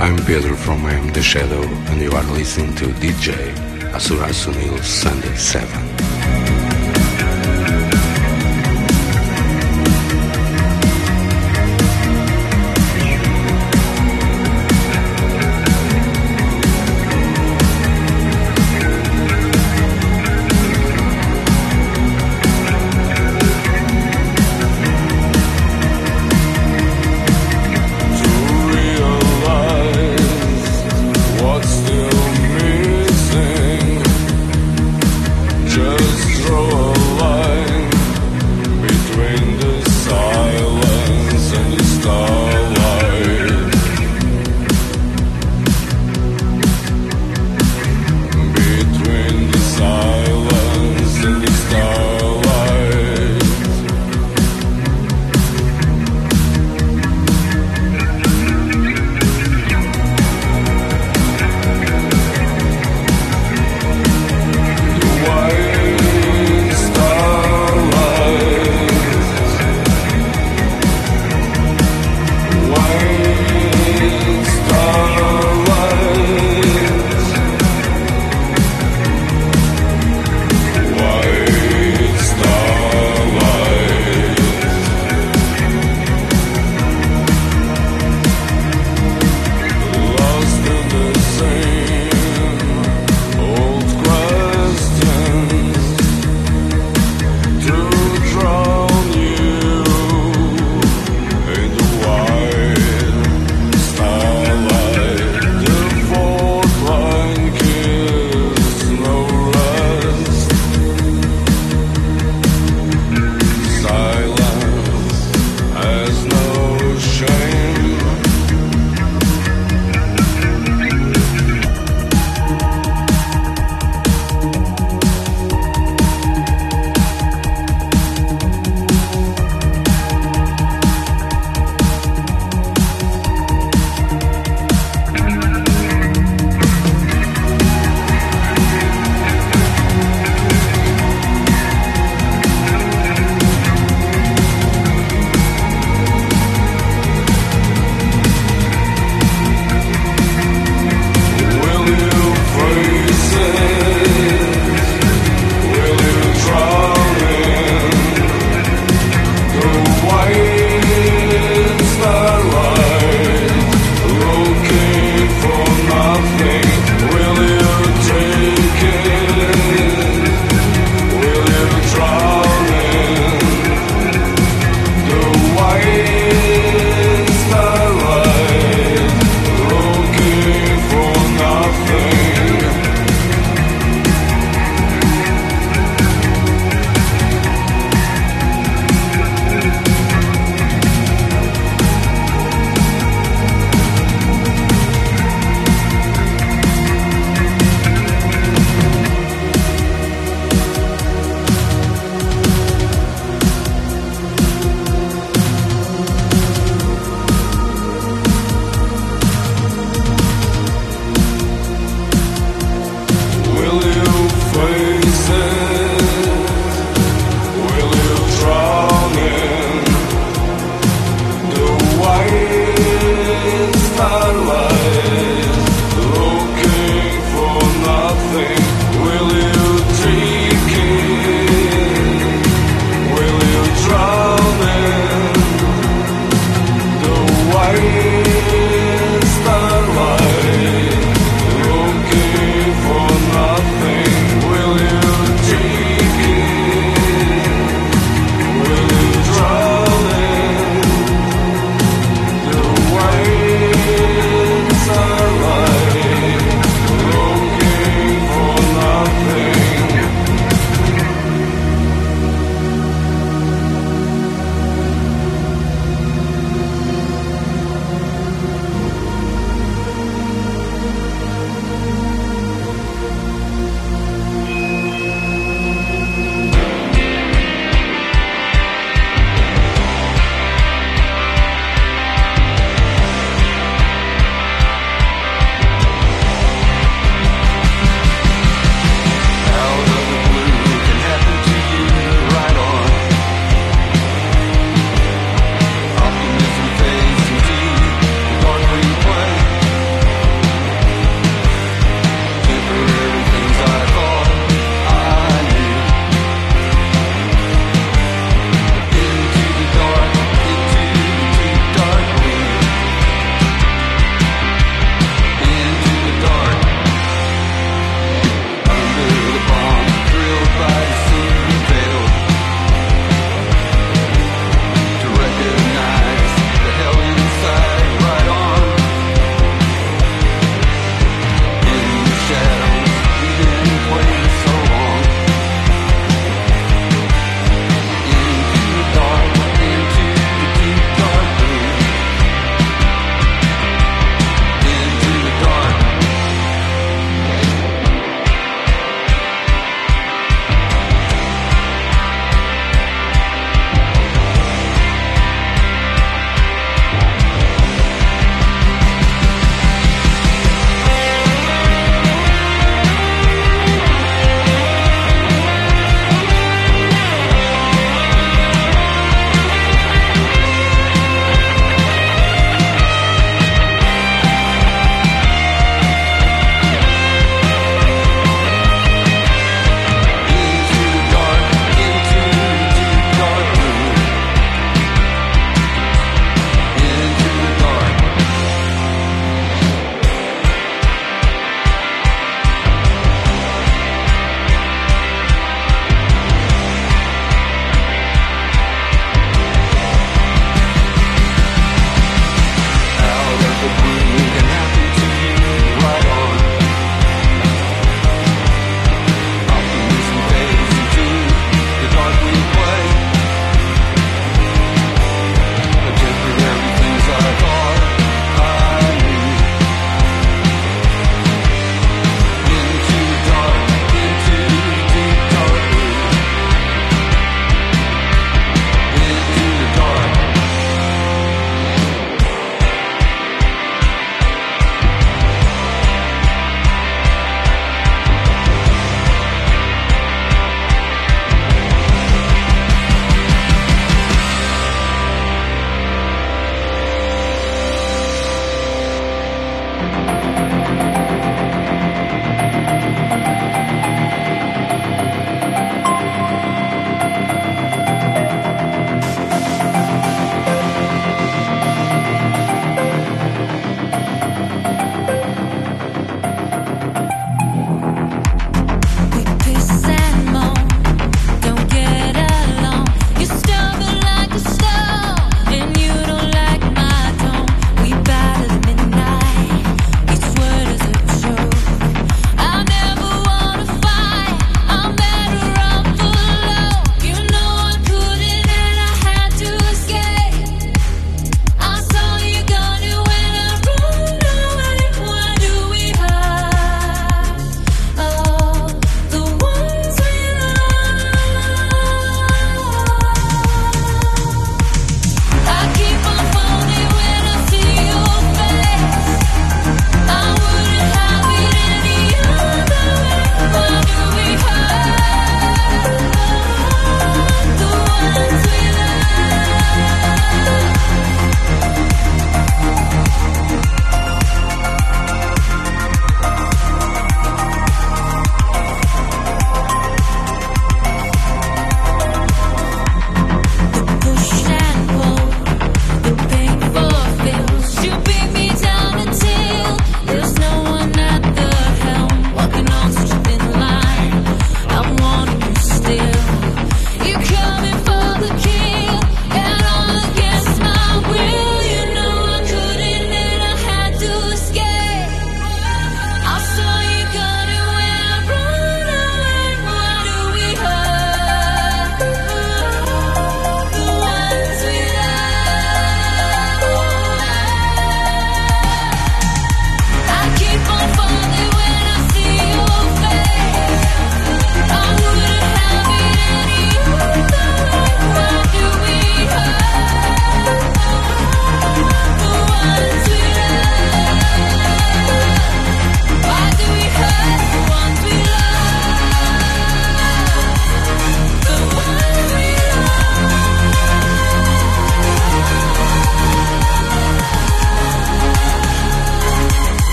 I'm Pedro from I Am The Shadow and you are listening to DJ Asura Sunil Sunday 7.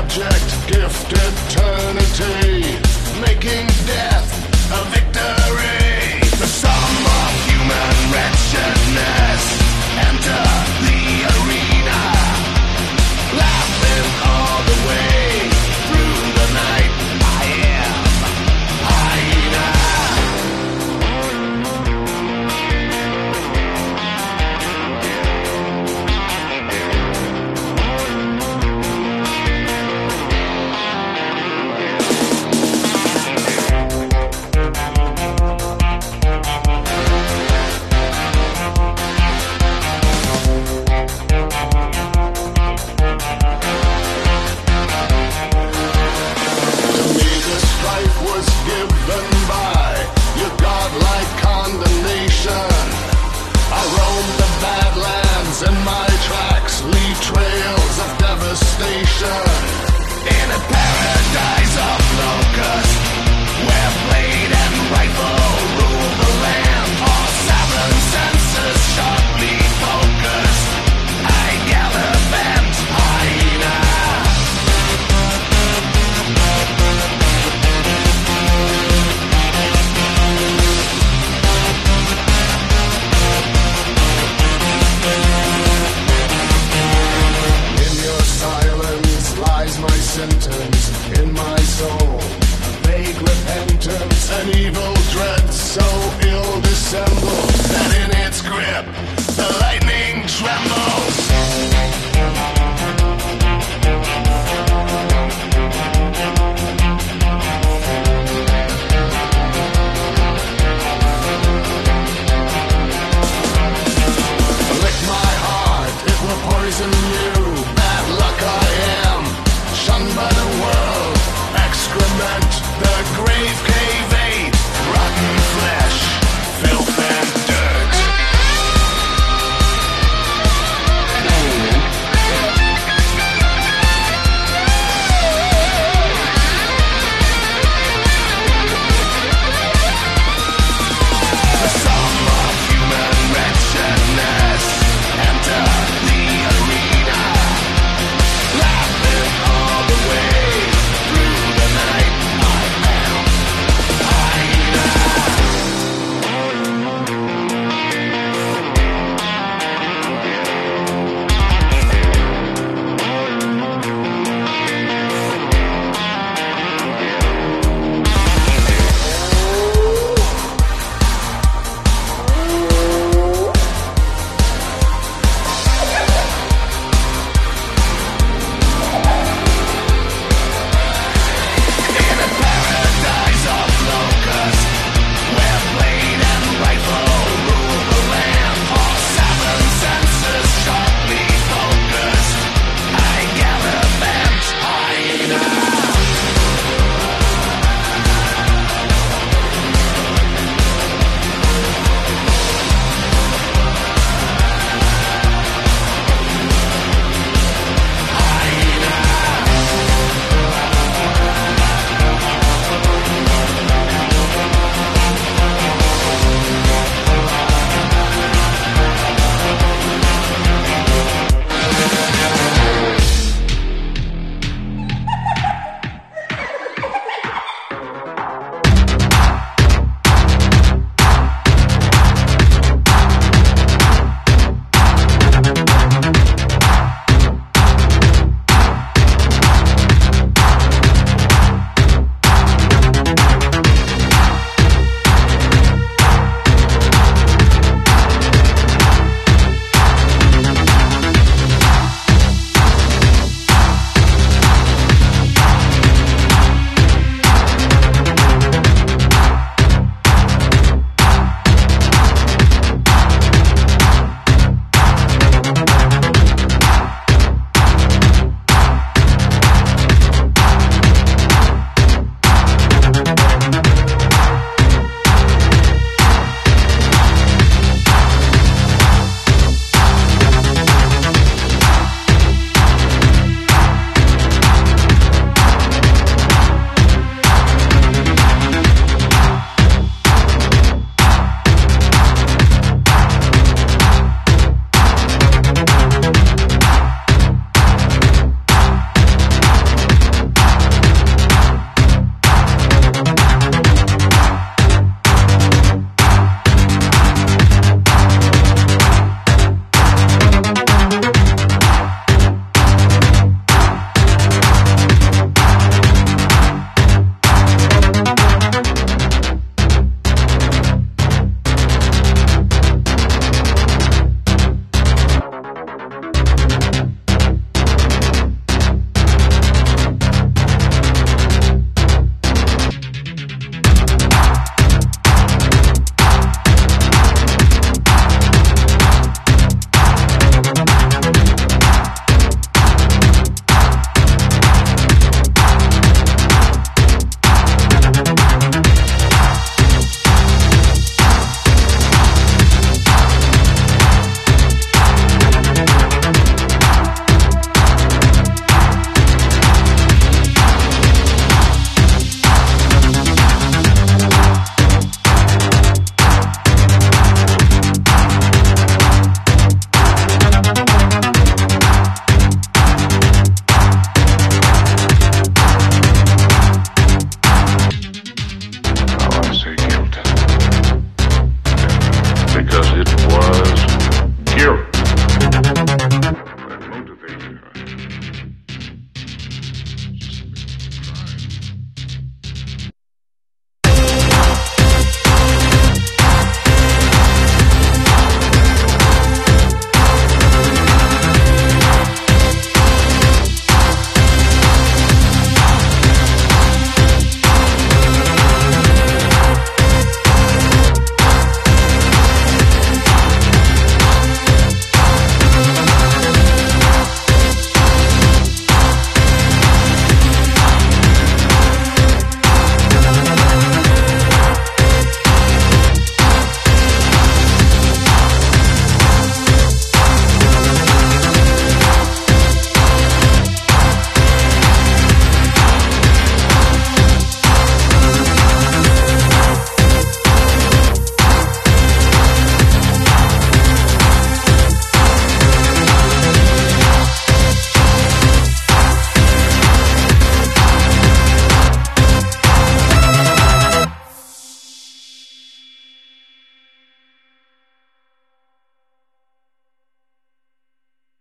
abject, gift eternity, making death a victory. The sum of human wretchedness.